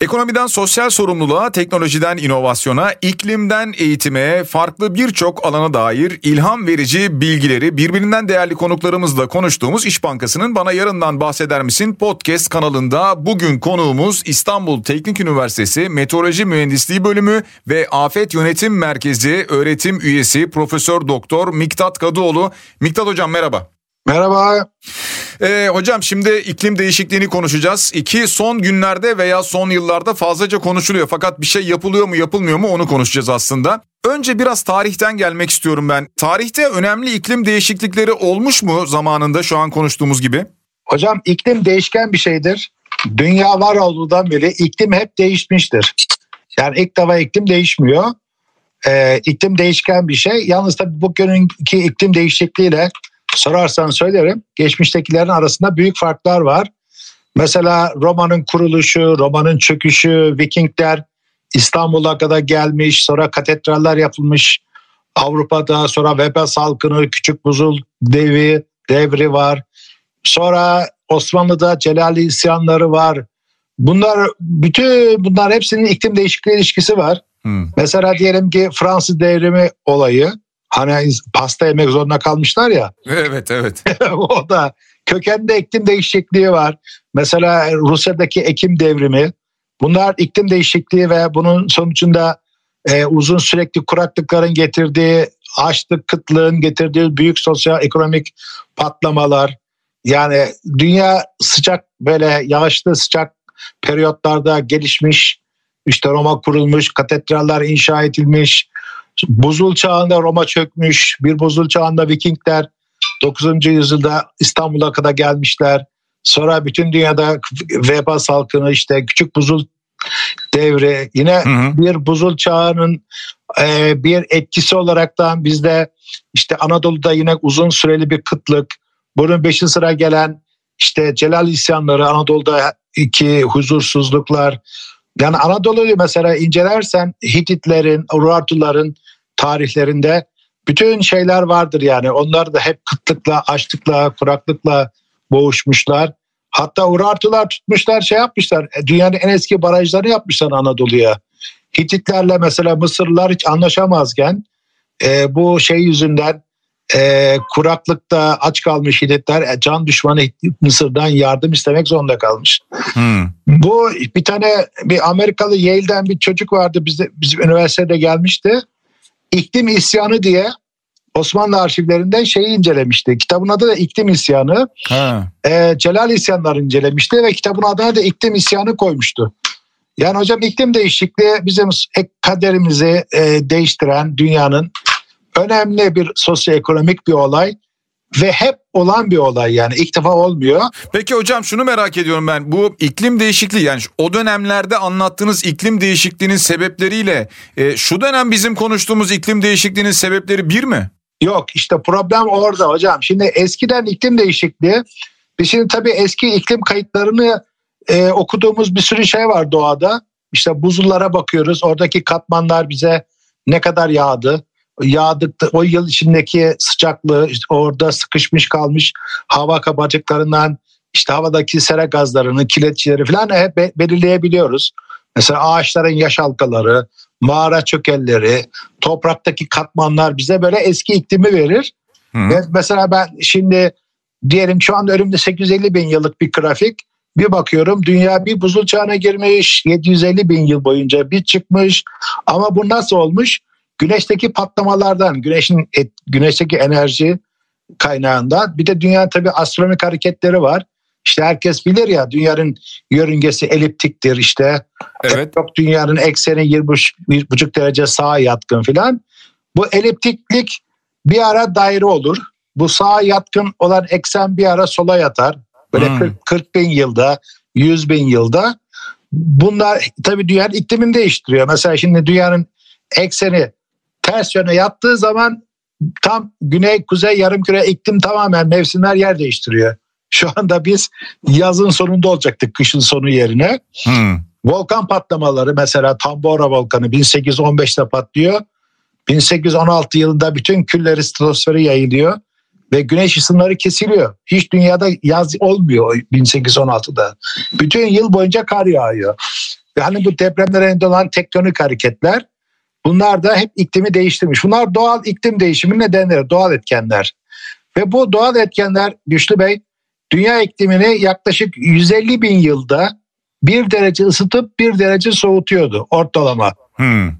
Ekonomiden sosyal sorumluluğa, teknolojiden inovasyona, iklimden eğitime, farklı birçok alana dair ilham verici bilgileri birbirinden değerli konuklarımızla konuştuğumuz İş Bankası'nın Bana Yarından Bahseder Misin podcast kanalında bugün konuğumuz İstanbul Teknik Üniversitesi Meteoroloji Mühendisliği Bölümü ve Afet Yönetim Merkezi öğretim üyesi Profesör Doktor Miktat Kadıoğlu. Miktat Hocam merhaba. Merhaba. Ee, hocam şimdi iklim değişikliğini konuşacağız. İki son günlerde veya son yıllarda fazlaca konuşuluyor. Fakat bir şey yapılıyor mu yapılmıyor mu onu konuşacağız aslında. Önce biraz tarihten gelmek istiyorum ben. Tarihte önemli iklim değişiklikleri olmuş mu zamanında şu an konuştuğumuz gibi? Hocam iklim değişken bir şeydir. Dünya var olduğundan beri iklim hep değişmiştir. Yani ilk defa iklim değişmiyor. Ee, iklim değişken bir şey. Yalnız tabii bugünkü iklim değişikliğiyle sorarsan söylerim. Geçmiştekilerin arasında büyük farklar var. Mesela Roma'nın kuruluşu, Roma'nın çöküşü, Vikingler İstanbul'a kadar gelmiş, sonra katedraller yapılmış. Avrupa'da sonra Weber salkını, Küçük Buzul devi, devri var. Sonra Osmanlı'da Celali isyanları var. Bunlar bütün bunlar hepsinin iklim değişikliği ilişkisi var. Hmm. Mesela diyelim ki Fransız devrimi olayı Hani pasta yemek zorunda kalmışlar ya. Evet evet. o da kökende iklim değişikliği var. Mesela Rusya'daki ekim devrimi. Bunlar iklim değişikliği ve bunun sonucunda e, uzun sürekli kuraklıkların getirdiği, açlık kıtlığın getirdiği büyük sosyal ekonomik patlamalar. Yani dünya sıcak böyle yağışlı sıcak periyotlarda gelişmiş. İşte Roma kurulmuş, katedraller inşa edilmiş, Buzul çağında Roma çökmüş. Bir buzul çağında Vikingler 9. yüzyılda İstanbul'a kadar gelmişler. Sonra bütün dünyada veba salkını işte küçük buzul devri yine hı hı. bir buzul çağının e, bir etkisi olaraktan bizde işte Anadolu'da yine uzun süreli bir kıtlık bunun beşi sıra gelen işte Celal isyanları Anadolu'da iki huzursuzluklar yani Anadolu'yu mesela incelersen Hititlerin, Urartuların tarihlerinde bütün şeyler vardır yani. Onlar da hep kıtlıkla, açlıkla, kuraklıkla boğuşmuşlar. Hatta Urartular tutmuşlar şey yapmışlar. E, dünyanın en eski barajlarını yapmışlar Anadolu'ya. Hititlerle mesela Mısırlılar hiç anlaşamazken e, bu şey yüzünden e, kuraklıkta aç kalmış Hititler e, can düşmanı Mısır'dan yardım istemek zorunda kalmış. Hmm. Bu bir tane bir Amerikalı Yale'den bir çocuk vardı bizde bizim üniversitede gelmişti. İklim İsyanı diye Osmanlı arşivlerinden şeyi incelemişti. Kitabın adı da İklim İsyanı. Ha. Ee, Celal İsyanları incelemişti ve kitabın adına da İklim İsyanı koymuştu. Yani hocam iklim değişikliği bizim kaderimizi e, değiştiren dünyanın önemli bir sosyoekonomik bir olay ve hep olan bir olay yani ilk defa olmuyor. Peki hocam şunu merak ediyorum ben bu iklim değişikliği yani o dönemlerde anlattığınız iklim değişikliğinin sebepleriyle e, şu dönem bizim konuştuğumuz iklim değişikliğinin sebepleri bir mi? Yok işte problem orada hocam. Şimdi eskiden iklim değişikliği biz şimdi tabii eski iklim kayıtlarını e, okuduğumuz bir sürü şey var doğada. İşte buzullara bakıyoruz oradaki katmanlar bize ne kadar yağdı yağdıkta o yıl içindeki sıcaklığı işte orada sıkışmış kalmış hava kabarcıklarından işte havadaki sera gazlarını, kireçleri falan hep belirleyebiliyoruz. Mesela ağaçların yaş halkaları, mağara çökelleri, topraktaki katmanlar bize böyle eski iklimi verir. Hı. Ve mesela ben şimdi diyelim şu anda önümde 850 bin yıllık bir grafik. Bir bakıyorum dünya bir buzul çağına girmiş 750 bin yıl boyunca bir çıkmış ama bu nasıl olmuş? Güneşteki patlamalardan, güneşin et, güneşteki enerji kaynağından bir de dünya tabii astronomik hareketleri var. İşte herkes bilir ya dünyanın yörüngesi eliptiktir işte. Evet. Yok dünyanın ekseni 20,5 derece sağa yatkın filan. Bu eliptiklik bir ara daire olur. Bu sağa yatkın olan eksen bir ara sola yatar. Böyle hmm. 40, 40 bin yılda, 100 bin yılda. Bunlar tabii dünyanın iklimini değiştiriyor. Mesela şimdi dünyanın ekseni ters yöne yattığı zaman tam güney kuzey yarım küre iklim tamamen mevsimler yer değiştiriyor. Şu anda biz yazın sonunda olacaktık kışın sonu yerine. Hmm. Volkan patlamaları mesela Tambora volkanı 1815'te patlıyor. 1816 yılında bütün külleri stratosferi yayılıyor ve güneş ısınları kesiliyor. Hiç dünyada yaz olmuyor 1816'da. Bütün yıl boyunca kar yağıyor. hani bu depremlere olan tektonik hareketler bunlar da hep iklimi değiştirmiş. Bunlar doğal iklim değişimi nedenleri, doğal etkenler. Ve bu doğal etkenler Güçlü Bey dünya iklimini yaklaşık 150 bin yılda bir derece ısıtıp bir derece soğutuyordu ortalama. Hmm.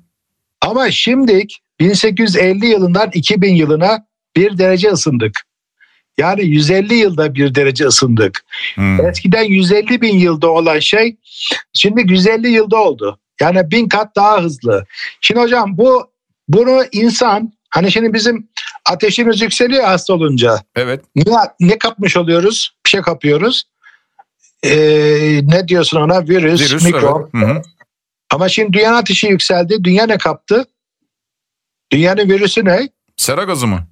Ama şimdi 1850 yılından 2000 yılına bir derece ısındık. Yani 150 yılda bir derece ısındık. Hmm. Eskiden 150 bin yılda olan şey şimdi 150 yılda oldu. Yani bin kat daha hızlı. Şimdi hocam bu bunu insan hani şimdi bizim ateşimiz yükseliyor hasta olunca. Evet. Ne, ne kapmış oluyoruz? Bir şey kapıyoruz. Ee, ne diyorsun ona? Virüs, Virüs mikrop. Evet. Ama şimdi dünya ateşi yükseldi. Dünya ne kaptı? Dünyanın virüsü ne? Sera gazı mı?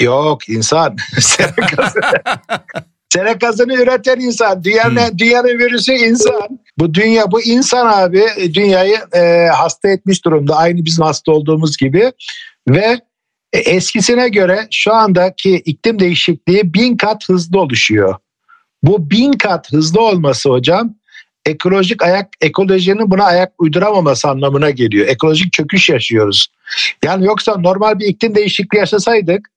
Yok insan. Sera gazı. Sera gazını üreten insan. Dünyanın, hmm. dünyanın virüsü insan. Bu dünya bu insan abi dünyayı e, hasta etmiş durumda. Aynı bizim hasta olduğumuz gibi. Ve e, eskisine göre şu andaki iklim değişikliği bin kat hızlı oluşuyor. Bu bin kat hızlı olması hocam ekolojik ayak ekolojinin buna ayak uyduramaması anlamına geliyor. Ekolojik çöküş yaşıyoruz. Yani yoksa normal bir iklim değişikliği yaşasaydık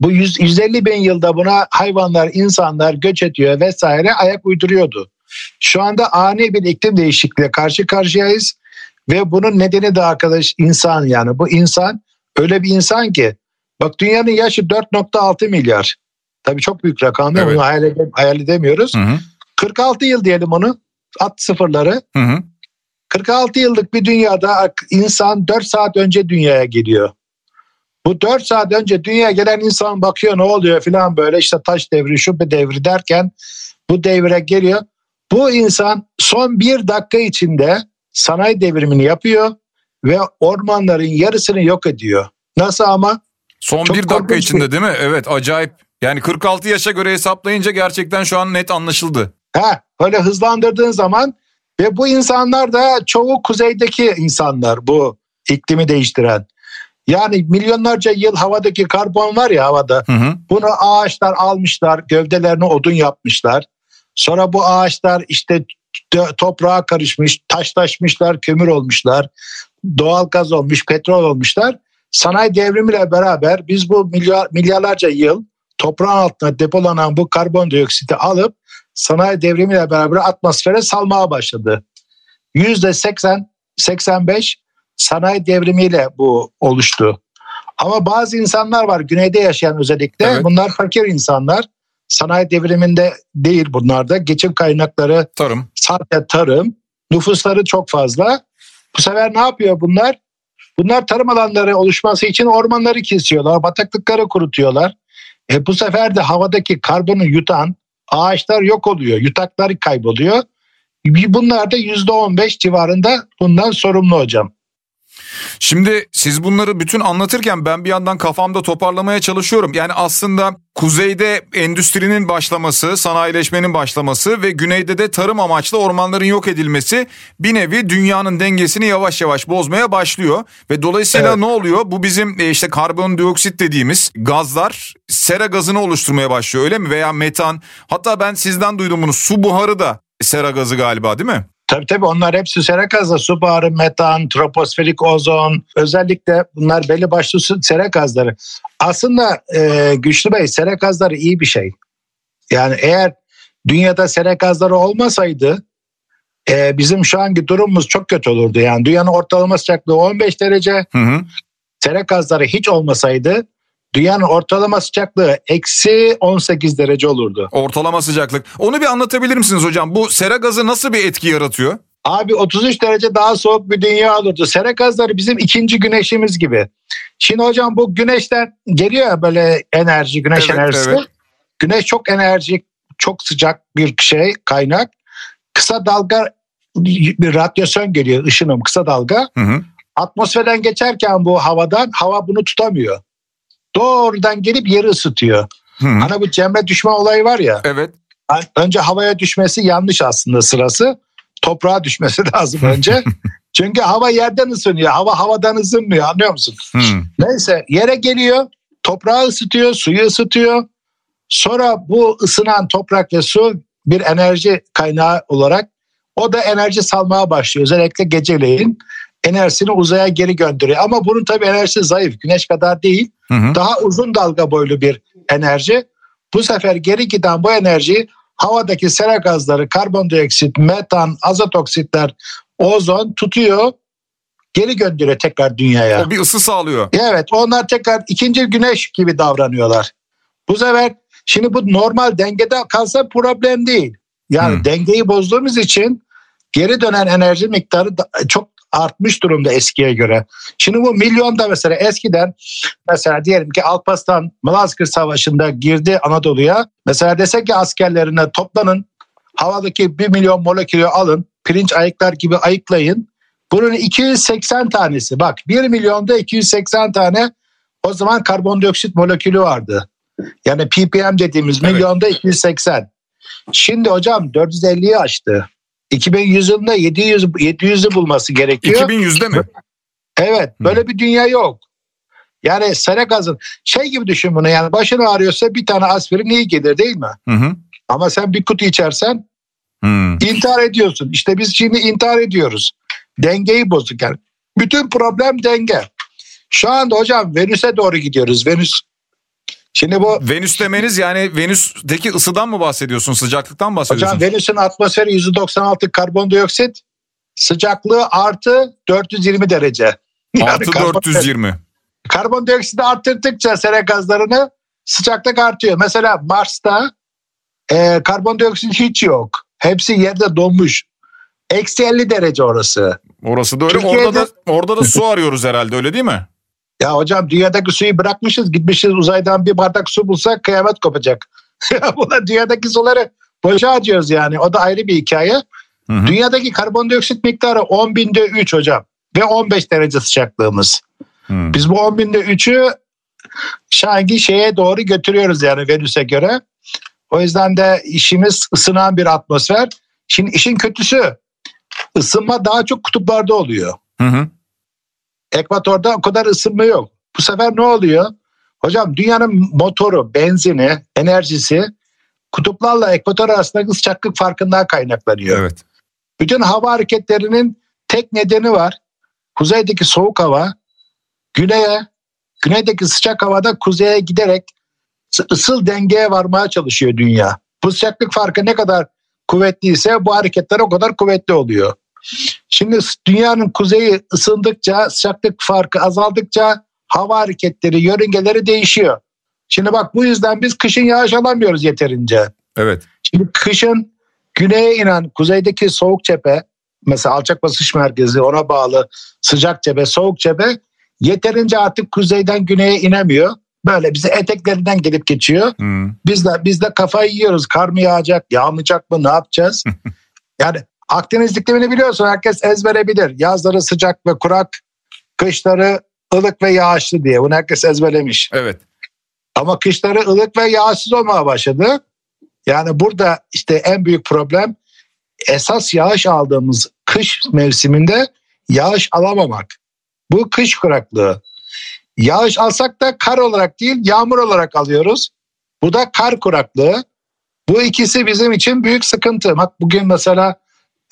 bu 100, 150 bin yılda buna hayvanlar, insanlar göç ediyor vesaire ayak uyduruyordu. Şu anda ani bir iklim değişikliğe karşı karşıyayız ve bunun nedeni de arkadaş insan yani bu insan öyle bir insan ki bak dünyanın yaşı 4.6 milyar. Tabii çok büyük rakam değil evet. Bunu hayal, edem hayal edemiyoruz. Hı hı. 46 yıl diyelim onu at sıfırları. Hı hı. 46 yıllık bir dünyada insan 4 saat önce dünyaya geliyor. Bu 4 saat önce dünyaya gelen insan bakıyor ne oluyor filan böyle işte taş devri şu bir devri derken bu devre geliyor. Bu insan son bir dakika içinde sanayi devrimini yapıyor ve ormanların yarısını yok ediyor. Nasıl ama? Son Çok bir dakika içinde değil mi? Evet acayip. Yani 46 yaşa göre hesaplayınca gerçekten şu an net anlaşıldı. Ha, öyle hızlandırdığın zaman ve bu insanlar da çoğu kuzeydeki insanlar bu iklimi değiştiren. Yani milyonlarca yıl havadaki karbon var ya havada. Hı hı. Bunu ağaçlar almışlar, gövdelerini odun yapmışlar. Sonra bu ağaçlar işte toprağa karışmış, taşlaşmışlar, kömür olmuşlar. Doğal gaz olmuş, petrol olmuşlar. Sanayi devrimiyle beraber biz bu milyar, milyarlarca yıl toprağın altına depolanan bu karbondioksiti alıp sanayi devrimiyle beraber atmosfere salmaya başladı. Yüzde 80 85 sanayi devrimiyle bu oluştu. Ama bazı insanlar var güneyde yaşayan özellikle evet. bunlar fakir insanlar. Sanayi devriminde değil bunlar da geçim kaynakları tarım. Sadece tarım. Nüfusları çok fazla. Bu sefer ne yapıyor bunlar? Bunlar tarım alanları oluşması için ormanları kesiyorlar, bataklıkları kurutuyorlar. E bu sefer de havadaki karbonu yutan ağaçlar yok oluyor, yutaklar kayboluyor. Bunlar da %15 civarında bundan sorumlu hocam. Şimdi siz bunları bütün anlatırken ben bir yandan kafamda toparlamaya çalışıyorum. Yani aslında kuzeyde endüstrinin başlaması, sanayileşmenin başlaması ve güneyde de tarım amaçlı ormanların yok edilmesi bir nevi dünyanın dengesini yavaş yavaş bozmaya başlıyor. Ve dolayısıyla evet. ne oluyor? Bu bizim e, işte karbondioksit dediğimiz gazlar sera gazını oluşturmaya başlıyor öyle mi? Veya metan. Hatta ben sizden duydum bunu su buharı da sera gazı galiba değil mi? Tabii tabii onlar hepsi sera gazı. Su buharı, metan, troposferik ozon. Özellikle bunlar belli başlı sera gazları. Aslında e, Güçlü Bey sera gazları iyi bir şey. Yani eğer dünyada sera gazları olmasaydı e, bizim şu anki durumumuz çok kötü olurdu. Yani dünyanın ortalama sıcaklığı 15 derece. Hı hı. Sera gazları hiç olmasaydı Dünyanın ortalama sıcaklığı eksi 18 derece olurdu. Ortalama sıcaklık. Onu bir anlatabilir misiniz hocam? Bu sera gazı nasıl bir etki yaratıyor? Abi 33 derece daha soğuk bir dünya olurdu. Sera gazları bizim ikinci güneşimiz gibi. Şimdi hocam bu güneşten geliyor böyle enerji, güneş evet, enerjisi. Evet. Güneş çok enerjik, çok sıcak bir şey, kaynak. Kısa dalga bir radyasyon geliyor, ışınım, kısa dalga. Hı hı. Atmosferden geçerken bu havadan, hava bunu tutamıyor doğrudan gelip yeri ısıtıyor. Hı. Hani bu cemre düşme olayı var ya. Evet. Önce havaya düşmesi yanlış aslında sırası. Toprağa düşmesi lazım önce. Çünkü hava yerden ısınıyor. Hava havadan ısınmıyor anlıyor musun? Hmm. Neyse yere geliyor. Toprağı ısıtıyor, suyu ısıtıyor. Sonra bu ısınan toprak ve su bir enerji kaynağı olarak O da enerji salmaya başlıyor. Özellikle geceleyin enerjisini uzaya geri gönderiyor. Ama bunun tabii enerjisi zayıf. Güneş kadar değil. Hı hı. Daha uzun dalga boylu bir enerji. Bu sefer geri giden bu enerjiyi havadaki sera gazları, karbondioksit, metan, azot oksitler, ozon tutuyor. Geri gönderiyor tekrar dünyaya. O bir ısı sağlıyor. Evet onlar tekrar ikinci güneş gibi davranıyorlar. Bu sefer şimdi bu normal dengede kalsa problem değil. Yani Hmm. dengeyi bozduğumuz için geri dönen enerji miktarı çok artmış durumda eskiye göre. Şimdi bu milyonda mesela eskiden mesela diyelim ki Alparslan Malazgirt Savaşı'nda girdi Anadolu'ya. Mesela desek ki askerlerine toplanın havadaki bir milyon molekülü alın pirinç ayıklar gibi ayıklayın. Bunun 280 tanesi bak 1 milyonda 280 tane o zaman karbondioksit molekülü vardı. Yani ppm dediğimiz Evet. milyonda 280. Şimdi hocam 450'yi aştı. 2100 yılında 700 700'ü bulması gerekiyor. 2100'de mi? Evet Hı. böyle bir dünya yok. Yani sera gazın şey gibi düşün bunu yani başın ağrıyorsa bir tane aspirin iyi gelir değil mi? Hı hı. Ama sen bir kutu içersen Hı. intihar ediyorsun. İşte biz şimdi intihar ediyoruz. Dengeyi bozduk yani. Bütün problem denge. Şu anda hocam Venüs'e doğru gidiyoruz. Venüs. Şimdi bu Venüs demeniz yani Venüs'teki ısıdan mı bahsediyorsun? Sıcaklıktan mı bahsediyorsun? hocam Venüs'ün atmosferi %96 karbondioksit. Sıcaklığı artı 420 derece. Yani Artı karbon- 420. Karbondioksiti arttırdıkça sera gazlarını sıcaklık artıyor. Mesela Mars'ta e, karbondioksit hiç yok. Hepsi yerde donmuş. Eksi 50 derece orası. Orası da öyle. Türkiye'de- Orada da orada da su arıyoruz herhalde öyle değil mi? Ya hocam dünyadaki suyu bırakmışız. Gitmişiz uzaydan bir bardak su bulsak kıyamet kopacak. Buna dünyadaki suları boşa harcıyoruz yani. O da ayrı bir hikaye. Hı hı. Dünyadaki karbondioksit miktarı 10 binde 3 hocam. Ve 15 derece sıcaklığımız. Hı. Biz bu 10 binde 3'ü şanki şeye doğru götürüyoruz yani Venüs'e göre. O yüzden de işimiz ısınan bir atmosfer. Şimdi işin kötüsü ısınma daha çok kutuplarda oluyor. Hı hı. Ekvatorda o kadar ısınma yok. Bu sefer ne oluyor? Hocam dünyanın motoru, benzini, enerjisi kutuplarla ekvator arasındaki sıcaklık farkından kaynaklanıyor. Evet. Bütün hava hareketlerinin tek nedeni var. Kuzeydeki soğuk hava güneye, güneydeki sıcak havada kuzeye giderek ısı- ısıl dengeye varmaya çalışıyor dünya. Bu sıcaklık farkı ne kadar kuvvetliyse bu hareketler o kadar kuvvetli oluyor. Şimdi dünyanın kuzeyi ısındıkça, sıcaklık farkı azaldıkça hava hareketleri, yörüngeleri değişiyor. Şimdi bak bu yüzden biz kışın yağış alamıyoruz yeterince. Evet. Şimdi kışın güneye inen kuzeydeki soğuk cephe mesela alçak basınç merkezi ona bağlı sıcak cephe soğuk cephe yeterince artık kuzeyden güneye inemiyor. Böyle bize eteklerinden gelip geçiyor. Hı. Biz de biz de kafayı yiyoruz. Kar mı yağacak, yağmayacak mı, ne yapacağız? yani Akdeniz iklimini biliyorsun herkes ezbere bilir. Yazları sıcak ve kurak, kışları ılık ve yağışlı diye. Bunu herkes ezberlemiş. Evet. Ama kışları ılık ve yağsız olmaya başladı. Yani burada işte en büyük problem esas yağış aldığımız kış mevsiminde yağış alamamak. Bu kış kuraklığı. Yağış alsak da kar olarak değil yağmur olarak alıyoruz. Bu da kar kuraklığı. Bu ikisi bizim için büyük sıkıntı. Bak bugün mesela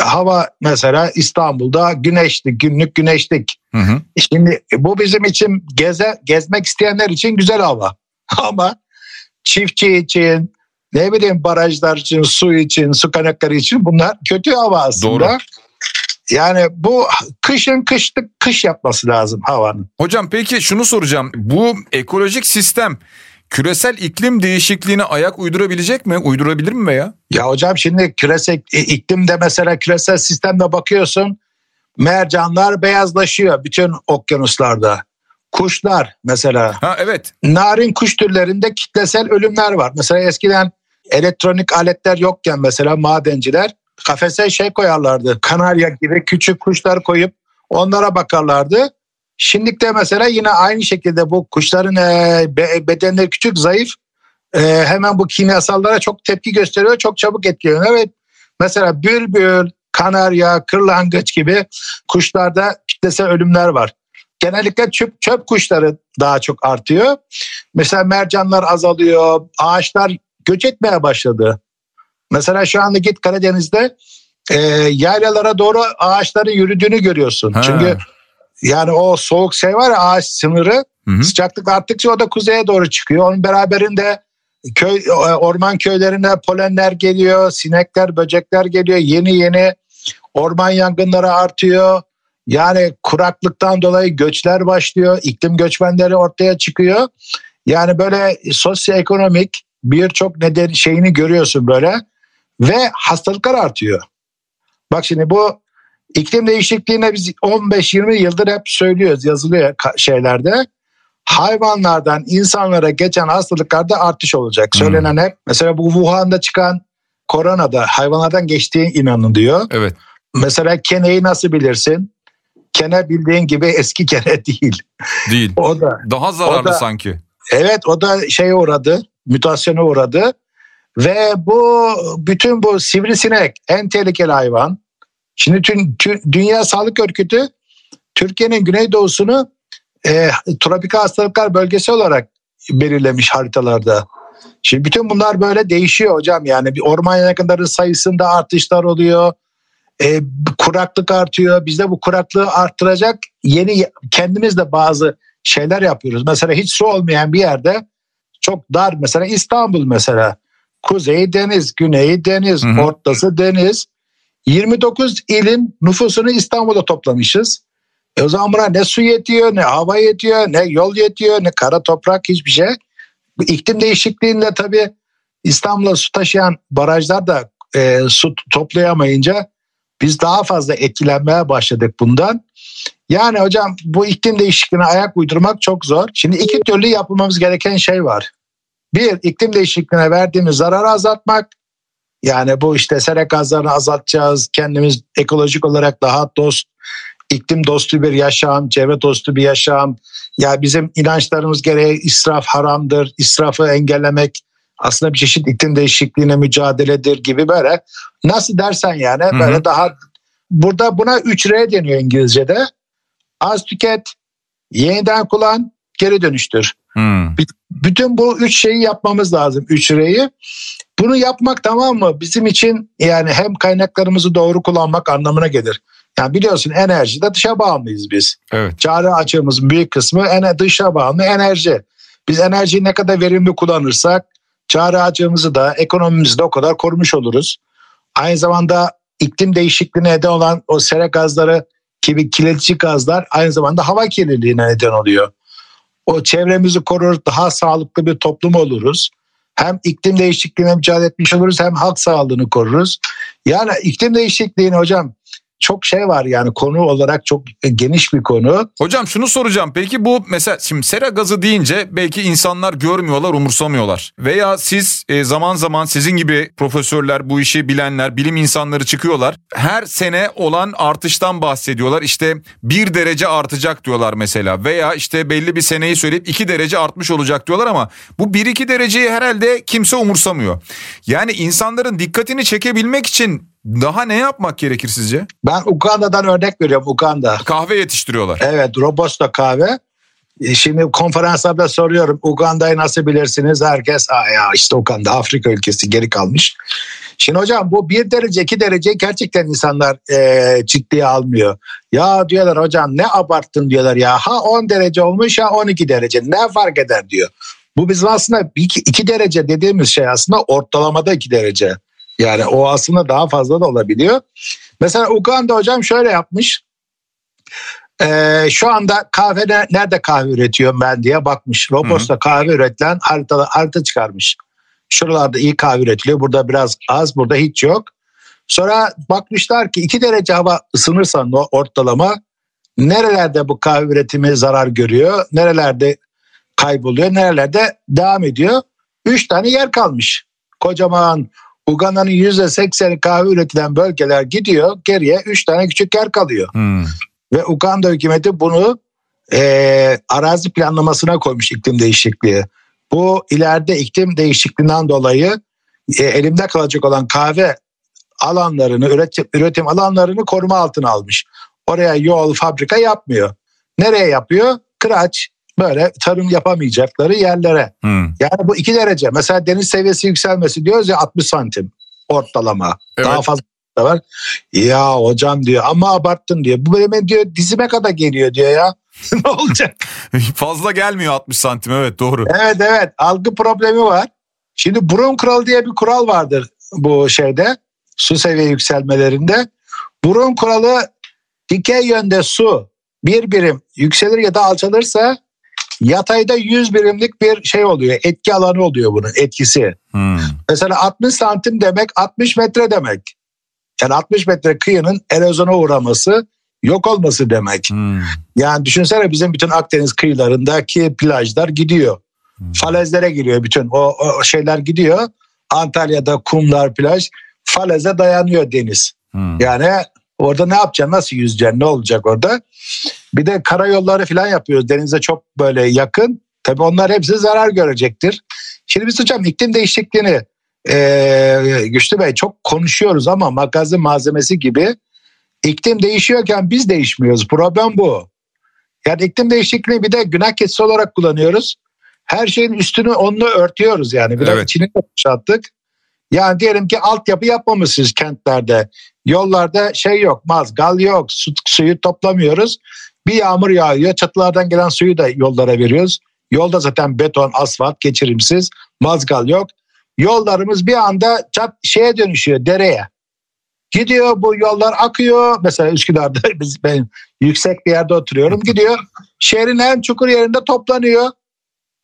hava mesela İstanbul'da güneşli, günlük güneşlik. Hı hı. Şimdi bu bizim için geze, gezmek isteyenler için güzel hava. Ama çiftçi için, ne bileyim barajlar için, su için, su kaynakları için bunlar kötü hava aslında. Doğru. Yani bu kışın kışlık kış yapması lazım havanın. Hocam peki şunu soracağım. Bu ekolojik sistem küresel iklim değişikliğine ayak uydurabilecek mi? Uydurabilir mi veya? Ya hocam şimdi küresel iklimde mesela küresel sistemde bakıyorsun mercanlar beyazlaşıyor bütün okyanuslarda. Kuşlar mesela Ha evet. narin kuş türlerinde kitlesel ölümler var. Mesela eskiden elektronik aletler yokken mesela madenciler kafese şey koyarlardı. Kanarya gibi küçük kuşlar koyup onlara bakarlardı. Şimdi de mesela yine aynı şekilde bu kuşların e, be- bedenleri küçük, zayıf. E, hemen bu kimyasallara çok tepki gösteriyor, çok çabuk etkiliyor. Evet mesela bülbül, kanarya, kırlangıç gibi kuşlarda kitlesel ölümler var. Genellikle çöp, çöp kuşları daha çok artıyor. Mesela mercanlar azalıyor, ağaçlar göç etmeye başladı. Mesela şu anda git Karadeniz'de e, yaylalara doğru ağaçların yürüdüğünü görüyorsun. Ha. Çünkü yani o soğuk şey var ya ağaç sınırı Hı hı. sıcaklık arttıkça o da kuzeye doğru çıkıyor. Onun beraberinde köy e, orman köylerine polenler geliyor, sinekler, böcekler geliyor. Yeni yeni orman yangınları artıyor. Yani kuraklıktan dolayı göçler başlıyor. iklim göçmenleri ortaya çıkıyor. Yani böyle sosyoekonomik birçok neden şeyini görüyorsun böyle ve hastalıklar artıyor. Bak şimdi bu iklim değişikliğine biz 15-20 yıldır hep söylüyoruz yazılıyor şeylerde. Hayvanlardan insanlara geçen hastalıklarda artış olacak. Hmm. Söylenen hep mesela bu Wuhan'da çıkan koronada hayvanlardan geçtiği inanılıyor. Evet. Mesela keneyi nasıl bilirsin? Kene bildiğin gibi eski kene değil. Değil. O da Daha zararlı O da- sanki. Evet o da şeye uğradı, mutasyona uğradı. Ve bu bütün bu sivrisinek en tehlikeli hayvan. Şimdi tüm, tüm- Dünya Sağlık Örgütü Türkiye'nin güneydoğusunu e, tropikal hastalıklar bölgesi olarak belirlemiş haritalarda. Şimdi bütün bunlar böyle değişiyor hocam. Yani bir orman yangınları sayısında artışlar oluyor. E, kuraklık artıyor. Biz de bu kuraklığı arttıracak yeni kendimiz de bazı şeyler yapıyoruz. Mesela hiç su olmayan bir yerde çok dar mesela İstanbul mesela. Kuzeyi deniz, güneyi deniz, Hı hı. ortası deniz. 29 ilin nüfusunu İstanbul'a toplamışız. E o zaman buna ne su yetiyor, ne hava yetiyor, ne yol yetiyor, ne kara toprak hiçbir şey. Bu iklim değişikliğinde tabii İstanbul'a su taşıyan barajlar da e, su toplayamayınca biz daha fazla etkilenmeye başladık bundan. Yani hocam bu iklim değişikliğine ayak uydurmak çok zor. Şimdi iki türlü yapılmamız gereken şey var. Bir, iklim değişikliğine verdiğimiz zararı azaltmak. Yani bu işte sera gazlarını azaltacağız. Kendimiz ekolojik olarak daha dost, iklim dostu bir yaşam, çevre dostu bir yaşam. Ya bizim inançlarımız gereği israf haramdır. İsrafı engellemek aslında bir çeşit iklim değişikliğine mücadeledir gibi böyle. Nasıl dersen yani hı. böyle daha burada buna 3R deniyor İngilizce'de. Az tüket, yeniden kullan, geri dönüştür. Hmm. Bütün bu üç şeyi yapmamız lazım. Üç R'yi. Bunu yapmak tamam mı? Bizim için yani hem kaynaklarımızı doğru kullanmak anlamına gelir. Yani biliyorsun enerjide dışa bağımlıyız biz. Evet. Çağrı açığımızın büyük kısmı ene dışa bağımlı enerji. Biz enerjiyi ne kadar verimli kullanırsak çağrı açığımızı da ekonomimizi de o kadar korumuş oluruz. Aynı zamanda iklim değişikliğine neden olan o sera gazları gibi kirletici gazlar aynı zamanda hava kirliliğine neden oluyor. O çevremizi korur, daha sağlıklı bir toplum oluruz. Hem iklim değişikliğine mücadele etmiş oluruz hem halk sağlığını koruruz. Yani iklim değişikliğini hocam çok şey var yani konu olarak çok geniş bir konu. Hocam şunu soracağım. Peki bu mesela şimdi sera gazı deyince belki insanlar görmüyorlar, umursamıyorlar. Veya siz e, zaman zaman sizin gibi profesörler, bu işi bilenler, bilim insanları çıkıyorlar. Her sene olan artıştan bahsediyorlar. İşte bir derece artacak diyorlar mesela. Veya işte belli bir seneyi söyleyip iki derece artmış olacak diyorlar ama bu bir iki dereceyi herhalde kimse umursamıyor. Yani insanların dikkatini çekebilmek için daha ne yapmak gerekir sizce? Ben Uganda'dan örnek veriyorum Uganda. Kahve yetiştiriyorlar. Evet Robusta kahve. E, Şimdi konferanslarda soruyorum Uganda'yı nasıl bilirsiniz? Herkes Aa ya işte Uganda Afrika ülkesi geri kalmış. Şimdi hocam bu bir derece iki derece gerçekten insanlar e, ciddiye almıyor. Ya diyorlar hocam ne abarttın diyorlar ya. Ha 10 derece olmuş ya 12 derece ne fark eder diyor. Bu bizim aslında 2 derece dediğimiz şey aslında ortalamada 2 derece. Yani o aslında daha fazla da olabiliyor. Mesela Uganda hocam şöyle yapmış. Ee, şu anda kahve ne- nerede kahve üretiyorum ben diye bakmış. Robusta kahve üretilen harita, harita çıkarmış. Şuralarda iyi kahve üretiliyor. Burada biraz az, burada hiç yok. Sonra bakmışlar ki 2 derece hava ısınırsa ortalama nerelerde bu kahve üretimi zarar görüyor, nerelerde kayboluyor, nerelerde devam ediyor. 3 tane yer kalmış. Kocaman Uganda'nın %80'i kahve üretilen bölgeler gidiyor. Geriye 3 tane küçük yer kalıyor. Hmm. Ve Uganda hükümeti bunu eee, arazi planlamasına koymuş iklim değişikliği. Bu ileride iklim değişikliğinden dolayı e, elimde kalacak olan kahve alanlarını, üretim, üretim alanlarını koruma altına almış. Oraya yol, fabrika yapmıyor. Nereye yapıyor? Kıraç, böyle tarım yapamayacakları yerlere. Hmm. Yani bu iki derece. Mesela deniz seviyesi yükselmesi diyoruz ya 60 santim ortalama. Evet. Daha fazla da var. Ya hocam diyor ama abarttın diyor. Bu benim diyor dizime kadar geliyor diyor ya. ne olacak? Fazla gelmiyor 60 santim evet doğru. Evet evet algı problemi var. Şimdi burun kuralı diye bir kural vardır bu şeyde su seviye yükselmelerinde. Burun kuralı dikey yönde su bir birim yükselir ya da alçalırsa yatayda 100 birimlik bir şey oluyor. Etki alanı oluyor bunun etkisi. Hmm. Mesela 60 santim demek 60 metre demek. Yani 60 metre kıyının erozyona uğraması yok olması demek. Hmm. Yani düşünsene bizim bütün Akdeniz kıyılarındaki plajlar gidiyor. Falezlere giriyor bütün o, o şeyler gidiyor. Antalya'da kumlar plaj faleze dayanıyor deniz. Hmm. Yani orada ne yapacaksın nasıl yüzeceksin ne olacak orada? Bir de karayolları falan yapıyoruz denize çok böyle yakın. Tabii onlar hepsi zarar görecektir. Şimdi biz hocam iklim değişikliğini e, Güçlü Bey çok konuşuyoruz ama magazin malzemesi gibi iklim değişiyorken biz değişmiyoruz. Problem bu. Yani iklim değişikliğini bir de günah keçisi olarak kullanıyoruz. Her şeyin üstünü onunla örtüyoruz yani. Biraz Evet. içini de boşalttık. Yani diyelim ki altyapı yapmamışsınız kentlerde. Yollarda şey yok, mazgal yok, su, suyu toplamıyoruz. Bir yağmur yağıyor, çatılardan gelen suyu da yollara veriyoruz. Yolda zaten beton, asfalt, geçirimsiz, mazgal yok. Yollarımız bir anda çat şeye dönüşüyor, dereye. Gidiyor bu yollar akıyor. Mesela Üsküdar'da biz, ben yüksek bir yerde oturuyorum. Gidiyor şehrin en çukur yerinde toplanıyor.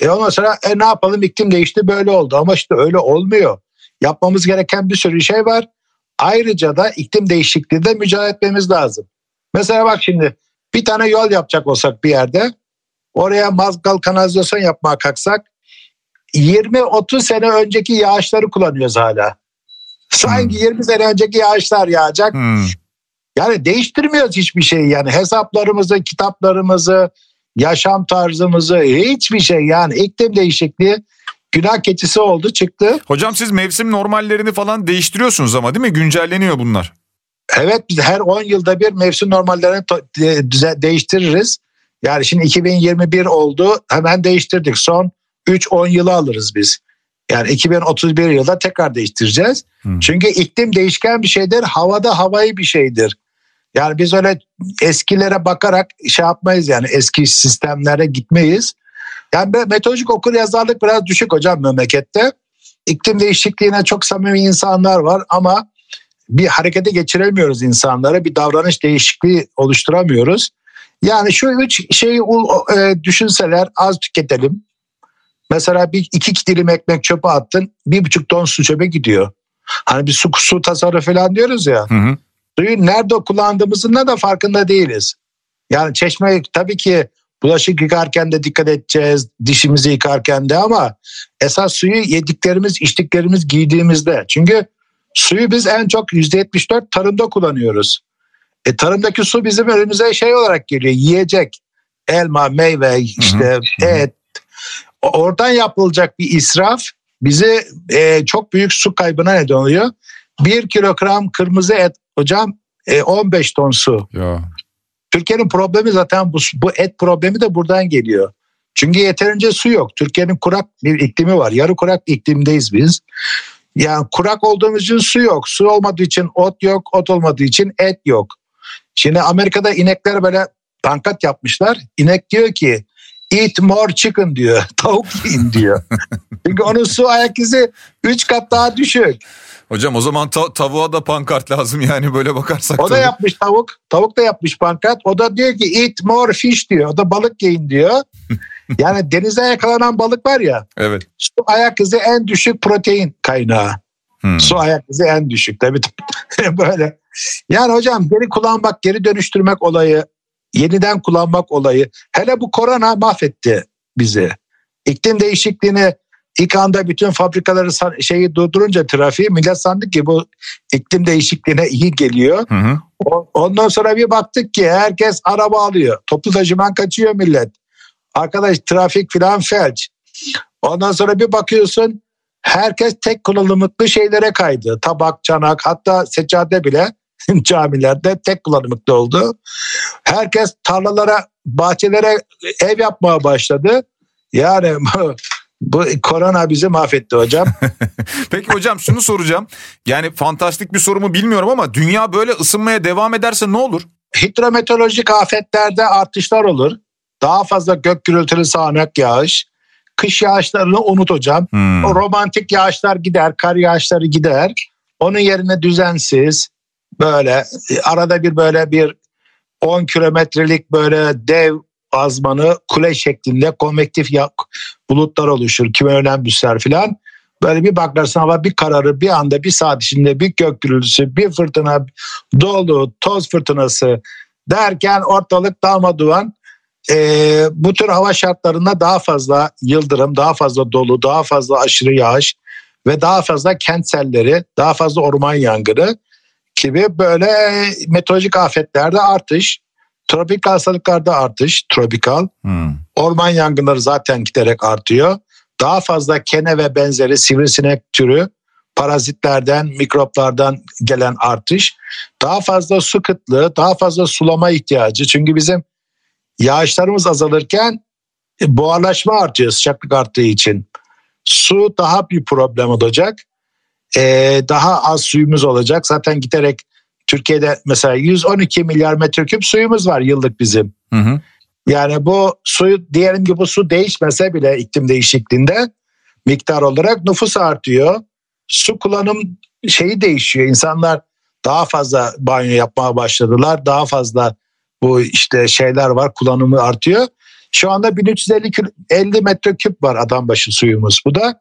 E ondan sonra e, ne yapalım iklim değişti böyle oldu. Ama işte öyle olmuyor. Yapmamız gereken bir sürü şey var. Ayrıca da iklim değişikliğinde mücadele etmemiz lazım. Mesela bak şimdi bir tane yol yapacak olsak bir yerde oraya mazgal kanalizasyon yapmaya kalksak 20-30 sene önceki yağışları kullanıyoruz hala. Sanki 20 sene önceki yağışlar yağacak. Hmm. Yani değiştirmiyoruz hiçbir şeyi yani hesaplarımızı, kitaplarımızı, yaşam tarzımızı hiçbir şey yani iklim değişikliği günah keçisi oldu çıktı. Hocam siz mevsim normallerini falan değiştiriyorsunuz ama değil mi? Güncelleniyor bunlar. Evet biz her 10 yılda bir mevsim normallerini değiştiririz. Yani şimdi 2021 oldu hemen değiştirdik. Son 3-10 yılı alırız biz. Yani 2031 yılda tekrar değiştireceğiz. Hmm. Çünkü iklim değişken bir şeydir. Havada havayı bir şeydir. Yani biz öyle eskilere bakarak şey yapmayız yani eski sistemlere gitmeyiz. Yani böyle metodolojik okur yazarlık biraz düşük hocam memlekette. İklim değişikliğine çok samimi insanlar var ama bir harekete geçiremiyoruz insanlara. Bir davranış değişikliği oluşturamıyoruz. Yani şu üç şeyi e, düşünseler az tüketelim. Mesela bir iki dilim ekmek çöpe attın bir buçuk ton su çöpe gidiyor. Hani bir su, su tasarrufu falan diyoruz ya. Hı hı. Suyu nerede kullandığımızın da farkında değiliz. Yani çeşme tabii ki bulaşık yıkarken de dikkat edeceğiz. Dişimizi yıkarken de ama esas suyu yediklerimiz, içtiklerimiz, giydiğimizde. Çünkü suyu biz en çok %74 tarımda kullanıyoruz. E, tarımdaki su bizim önümüze şey olarak geliyor. Yiyecek, elma, meyve, işte hı. et. O- Oradan yapılacak bir israf bizi e, çok büyük su kaybına neden oluyor. Bir kilogram kırmızı et hocam e, 15 ton su. Ya. Türkiye'nin problemi zaten bu, bu et problemi de buradan geliyor. Çünkü yeterince su yok. Türkiye'nin kurak bir iklimi var. Yarı kurak bir iklimdeyiz biz. Yani kurak olduğumuz için su yok. Su olmadığı için ot yok. Ot olmadığı için et yok. Şimdi Amerika'da inekler böyle pankart yapmışlar. İnek diyor ki eat more chicken diyor. Tavuk yiyin diyor. Çünkü onun su ayak izi 3 kat daha düşük. Hocam o zaman ta- tavuğa da pankart lazım yani böyle bakarsak. O da tabii. yapmış tavuk. Tavuk da yapmış pankart. O da diyor ki eat more fish diyor. O da balık yiyin diyor. Yani denize yakalanan balık var ya Evet. su ayak izi en düşük protein kaynağı. Hmm. Su ayak izi en düşük. Tabii böyle. Yani hocam geri kullanmak, geri dönüştürmek olayı, yeniden kullanmak olayı. Hele bu korona mahvetti bizi. İklim değişikliğini ilk anda bütün fabrikaları şeyi durdurunca trafiği millet sandı ki bu iklim değişikliğine iyi geliyor. Hı hı. Ondan sonra bir baktık ki herkes araba alıyor. Toplu taşıman kaçıyor millet. Arkadaş trafik filan felç. Ondan sonra bir bakıyorsun herkes tek kullanımlıklı şeylere kaydı. Tabak, çanak hatta seccade bile camilerde tek kullanımlıklı oldu. Herkes tarlalara, bahçelere ev yapmaya başladı. Yani Bu korona bizi mahvetti hocam. Peki hocam şunu soracağım. Yani fantastik bir soru mu bilmiyorum ama dünya böyle ısınmaya devam ederse ne olur? Hidrometeorolojik afetlerde artışlar olur. Daha fazla gök gürültülü sağanak yağış. Kış yağışlarını unut hocam. Hmm. O romantik yağışlar gider, kar yağışları gider. Onun yerine düzensiz böyle arada bir böyle bir 10 kilometrelik böyle dev azmanı kule şeklinde konvektif bulutlar oluşur. Kime önem büsler filan. Böyle bir bakarsın hava bir kararır bir anda bir saat içinde bir gök gürültüsü bir fırtına dolu toz fırtınası derken ortalık darmaduman Ee, bu tür hava şartlarında daha fazla yıldırım daha fazla dolu daha fazla aşırı yağış ve daha fazla kentselleri daha fazla orman yangını gibi böyle meteorolojik afetlerde artış tropik hastalıklarda artış tropikal Hmm. orman yangınları zaten giderek artıyor. Daha fazla kene ve benzeri sivrisinek türü parazitlerden, mikroplardan gelen artış. Daha fazla su kıtlığı, daha fazla sulama ihtiyacı. Çünkü bizim yağışlarımız azalırken e, buharlaşma artıyor sıcaklık arttığı için. Su daha bir problem olacak. Ee, daha az suyumuz olacak. Zaten giderek Türkiye'de mesela 112 milyar metreküp suyumuz var yıllık bizim. Hı hı. Yani bu suyu diyelim ki bu su değişmese bile iklim değişikliğinde miktar olarak nüfus artıyor. Su kullanım şeyi değişiyor. İnsanlar daha fazla banyo yapmaya başladılar. Daha fazla bu işte şeyler var kullanımı artıyor. Şu anda 1350 kül- 50 metreküp var adam başı suyumuz. Bu da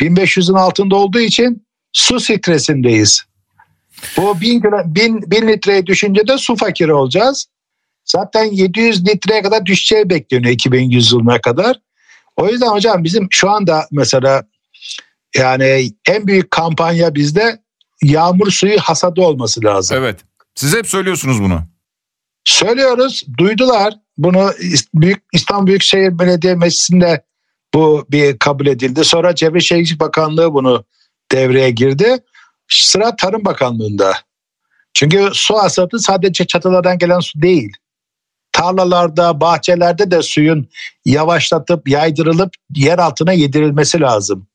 1500'ün altında olduğu için su stresindeyiz. Bu 1000, kilo- 1000, 1000 litreye düşünce de su fakiri olacağız. Zaten 700 litreye kadar düşeceği bekleniyor 2100 yılına kadar. O yüzden hocam bizim şu anda mesela yani en büyük kampanya bizde yağmur suyu hasadı olması lazım. Evet. Siz hep söylüyorsunuz bunu. Söylüyoruz, duydular. Bunu Büyük İstanbul Büyükşehir Belediye Meclisi'nde bu bir kabul edildi. Sonra Çevre Şehircilik Bakanlığı bunu devreye girdi. Sıra Tarım Bakanlığı'nda. Çünkü su hasadı sadece çatılardan gelen su değil. Tarlalarda, bahçelerde de suyun yavaşlatıp yaydırılıp yer altına yedirilmesi lazım.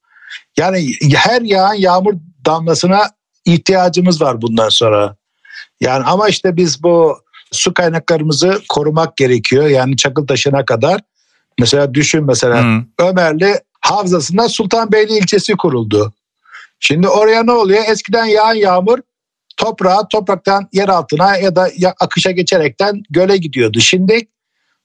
Yani her yağan yağmur damlasına ihtiyacımız var bundan sonra. Yani ama işte biz bu su kaynaklarımızı korumak gerekiyor. Yani Çakıltaşı'na kadar. Mesela düşün mesela Hı. Ömerli Havzası'nda Sultanbeyli ilçesi kuruldu. Şimdi oraya ne oluyor? Eskiden yağan yağmur toprağa, topraktan yer altına ya da akışa geçerekten göle gidiyordu. Şimdi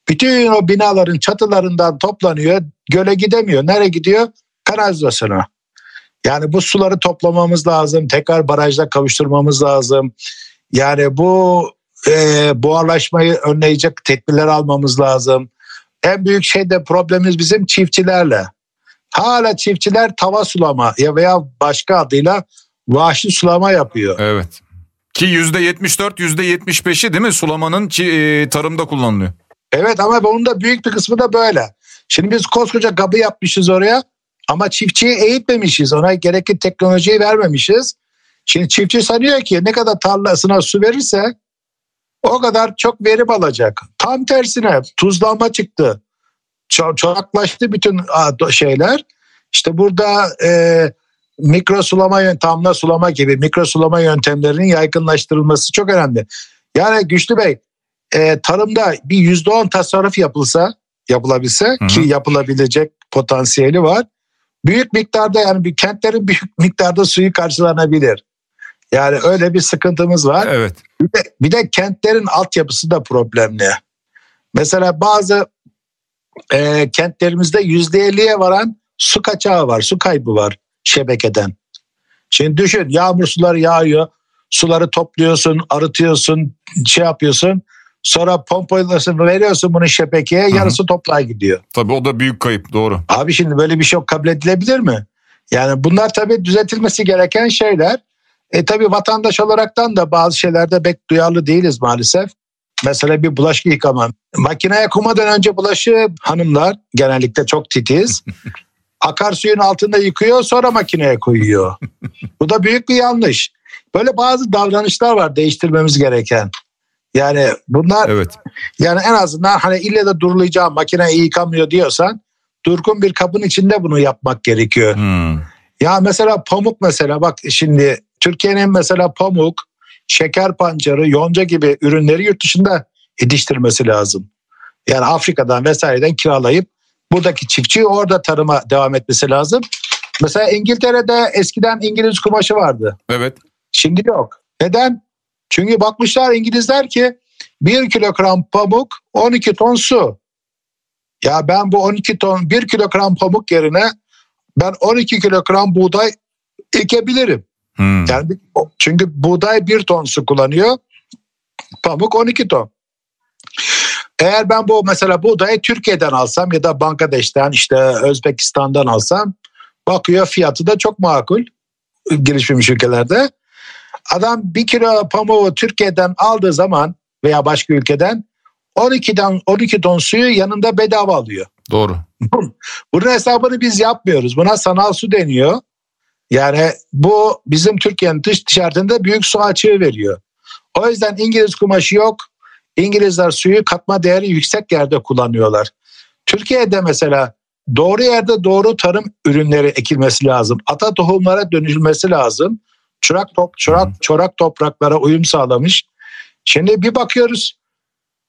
bütün o binaların çatılarından toplanıyor, göle gidemiyor. Nereye gidiyor? Kanalizasyona. Yani bu suları toplamamız lazım, tekrar barajda kavuşturmamız lazım. Yani bu e, buharlaşmayı önleyecek tedbirler almamız lazım. En büyük şey de problemimiz bizim çiftçilerle. Hala çiftçiler tava sulama ya veya başka adıyla vahşi sulama yapıyor. Evet. Ki %74, %75'i değil mi sulamanın e, tarımda kullanılıyor. Evet ama bunun da büyük bir kısmı da böyle. Şimdi biz koskoca gabı yapmışız oraya ama çiftçiyi eğitmemişiz. Ona gerekli teknolojiyi vermemişiz. Şimdi çiftçi sanıyor ki ne kadar tarlasına su verirse o kadar çok verim alacak. Tam tersine tuzlanma çıktı. Ço- çoraklaştı bütün şeyler. İşte burada e, mikro sulama damla sulama gibi mikro sulama yöntemlerinin yaygınlaştırılması çok önemli. Yani Güçlü Bey e, tarımda bir yüzde on tasarruf yapılsa yapılabilse Hı hı. ki yapılabilecek potansiyeli var. Büyük miktarda yani bir kentlerin büyük miktarda suyu karşılanabilir. Yani öyle bir sıkıntımız var. Evet. Bir de, bir de kentlerin altyapısı da problemli. Mesela bazı e, kentlerimizde yüzde elliye varan su kaçağı var, su kaybı var şebekeden. Şimdi düşün yağmur suları yağıyor, suları topluyorsun, arıtıyorsun, şey yapıyorsun. Sonra pompalıyorsun, veriyorsun bunu şebekeye, hı. yarısı toprağa gidiyor. Tabii o da büyük kayıp doğru. Abi şimdi böyle bir şey yok kabul edilebilir mi? Yani bunlar tabii düzeltilmesi gereken şeyler. E tabii vatandaş olaraktan da bazı şeylerde pek duyarlı değiliz maalesef. Mesela bir bulaşık yıkama. Makineye koymadan önce bulaşığı hanımlar genellikle çok titiz. Akarsuyun altında yıkıyor sonra makineye koyuyor. Bu da büyük bir yanlış. Böyle bazı davranışlar var değiştirmemiz gereken. Yani bunlar Evet. yani en azından hani ille de durulayacağım makine iyi yıkamıyor diyorsan durgun bir kabın içinde bunu yapmak gerekiyor. Hmm. Ya mesela pamuk mesela bak şimdi Türkiye'nin mesela pamuk, şeker pancarı, yonca gibi ürünleri yurt dışında yetiştirmesi lazım. Yani Afrika'dan vesaireden kiralayıp buradaki çiftçi orada tarıma devam etmesi lazım. Mesela İngiltere'de eskiden İngiliz kumaşı vardı. Evet. Şimdi yok. Neden? Çünkü bakmışlar İngilizler ki 1 kilogram pamuk 12 ton su. Ya ben bu 12 ton 1 kilogram pamuk yerine ben 12 kilogram buğday ekebilirim. Hmm. Yani çünkü buğday 1 ton su kullanıyor. Pamuk 12 ton. Eğer ben bu mesela buğdayı Türkiye'den alsam ya da Bangladeş'ten işte Özbekistan'dan alsam bakıyor fiyatı da çok makul gelişmemiş ülkelerde. Adam bir kilo pamuğu Türkiye'den aldığı zaman veya başka ülkeden 12'den 12 ton suyu yanında bedava alıyor. Doğru. Bunun hesabını biz yapmıyoruz. Buna sanal su deniyor. Yani bu bizim Türkiye'nin dış ticaretinde büyük su açığı veriyor. O yüzden İngiliz kumaşı yok. İngilizler suyu katma değeri yüksek yerde kullanıyorlar. Türkiye'de mesela doğru yerde doğru tarım ürünleri ekilmesi lazım. Ata tohumlara dönüşülmesi lazım. Çorak top, çorak, çorak topraklara uyum sağlamış. Şimdi bir bakıyoruz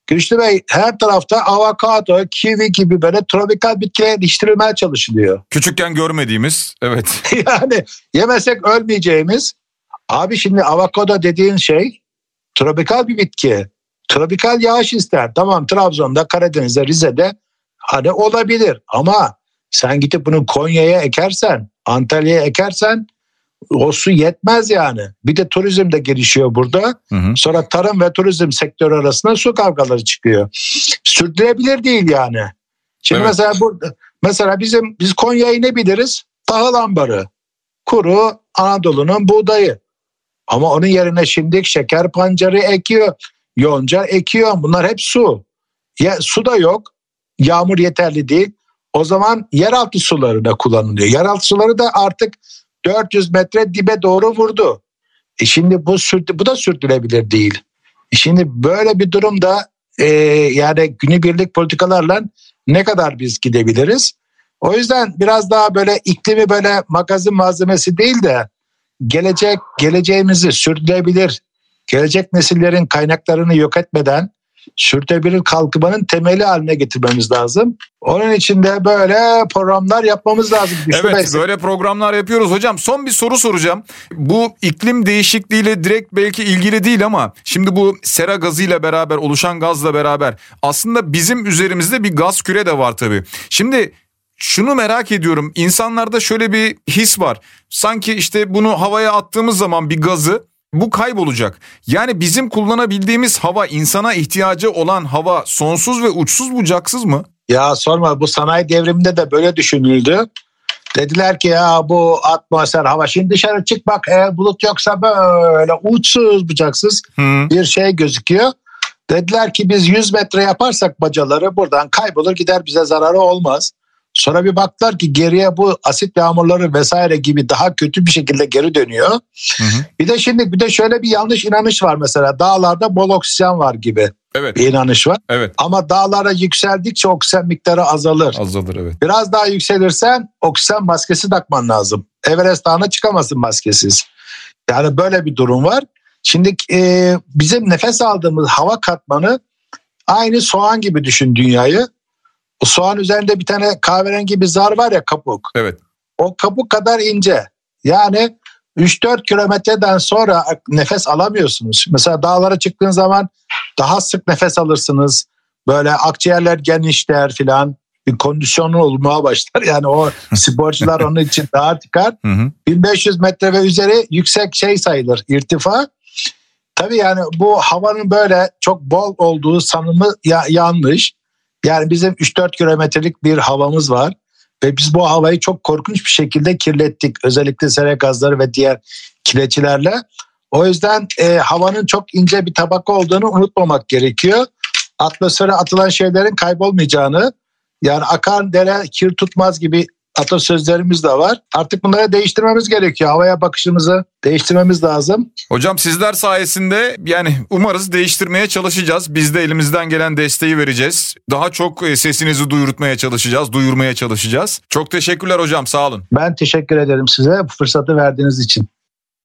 Güçlü Bey her tarafta avokado, kivi gibi böyle tropikal bitkiler yetiştirilmeye çalışılıyor. Küçükken görmediğimiz evet. yani yemesek ölmeyeceğimiz. Abi şimdi avokado dediğin şey tropikal bir bitki. Tropikal yağış ister. Tamam Trabzon'da, Karadeniz'de, Rize'de hani olabilir. Ama sen gidip bunu Konya'ya ekersen, Antalya'ya ekersen o su yetmez yani. Bir de turizm de gelişiyor burada. Hı hı. Sonra tarım ve turizm sektörü arasında su kavgaları çıkıyor. Sürdürülebilir değil yani. Şimdi Evet. mesela bu mesela bizim biz Konya'yı ne biliriz? Tahıl ambarı. Kuru Anadolu'nun buğdayı. Ama onun yerine şimdi şeker pancarı ekiyor. Yonca ekiyor. Bunlar hep su. Ya, su da yok. Yağmur yeterli değil. O zaman yeraltı suları da kullanılıyor. Yeraltı suları da artık 400 metre dibe doğru vurdu. E şimdi bu sürdü, bu da sürdürülebilir değil. E şimdi böyle bir durumda e, yani günübirlik politikalarla ne kadar biz gidebiliriz? O yüzden biraz daha böyle iklimi böyle magazin malzemesi değil de gelecek geleceğimizi sürdürülebilir, gelecek nesillerin kaynaklarını yok etmeden sürdürülebilir kalkınmanın temeli haline getirmemiz lazım. Onun için de böyle programlar yapmamız lazım. Güçlü Evet Bey. böyle programlar yapıyoruz hocam. Son bir soru soracağım. Bu iklim değişikliğiyle direkt belki ilgili değil ama şimdi bu sera gazıyla beraber oluşan gazla beraber aslında bizim üzerimizde bir gaz küre de var tabii. Şimdi şunu merak ediyorum. İnsanlarda şöyle bir his var. Sanki işte bunu havaya attığımız zaman bir gazı bu kaybolacak. Yani bizim kullanabildiğimiz hava, insana ihtiyacı olan hava sonsuz ve uçsuz bucaksız mı? Ya sorma bu sanayi devriminde de böyle düşünüldü. Dediler ki ya bu atmosfer hava şimdi dışarı çık bak eğer bulut yoksa böyle uçsuz bucaksız Hı. bir şey gözüküyor. Dediler ki biz 100 metre yaparsak bacaları buradan kaybolur gider bize zararı olmaz. Sonra bir baktılar ki geriye bu asit yağmurları vesaire gibi daha kötü bir şekilde geri dönüyor. Hı hı. Bir de şimdi bir de şöyle bir yanlış inanış var mesela dağlarda bol oksijen var gibi Evet. bir inanış var. Evet. Ama dağlara yükseldikçe oksijen miktarı azalır. Azalır evet. Biraz daha yükselirsen oksijen maskesi takman lazım. Everest Dağı'na çıkamazsın maskesiz. Yani böyle bir durum var. Şimdi e, bizim nefes aldığımız hava katmanı aynı soğan gibi düşün dünyayı. O soğan üzerinde bir tane kahverengi bir zar var ya kabuk. Evet. O kabuk kadar ince. Yani 3-4 kilometreden sonra nefes alamıyorsunuz. Mesela dağlara çıktığın zaman daha sık nefes alırsınız. Böyle akciğerler genişler filan. Bir kondisyonu olmaya başlar. Yani o sporcular onun için daha çıkar. Hı hı. 1500 metre ve üzeri yüksek şey sayılır irtifa. Tabii yani bu havanın böyle çok bol olduğu sanımı ya- yanlış. Yani bizim 3-4 kilometrelik bir havamız var. Ve biz bu havayı çok korkunç bir şekilde kirlettik. Özellikle sera gazları ve diğer kireçlerle. O yüzden e, havanın çok ince bir tabaka olduğunu unutmamak gerekiyor. Atmosfere atılan şeylerin kaybolmayacağını yani akan dere kir tutmaz gibi atasözlerimiz de var. Artık bunları değiştirmemiz gerekiyor. Havaya bakışımızı değiştirmemiz lazım. Hocam sizler sayesinde yani umarız değiştirmeye çalışacağız. Biz de elimizden gelen desteği vereceğiz. Daha çok e, sesinizi duyurtmaya çalışacağız, duyurmaya çalışacağız. Çok teşekkürler hocam sağ olun. Ben teşekkür ederim size bu fırsatı verdiğiniz için.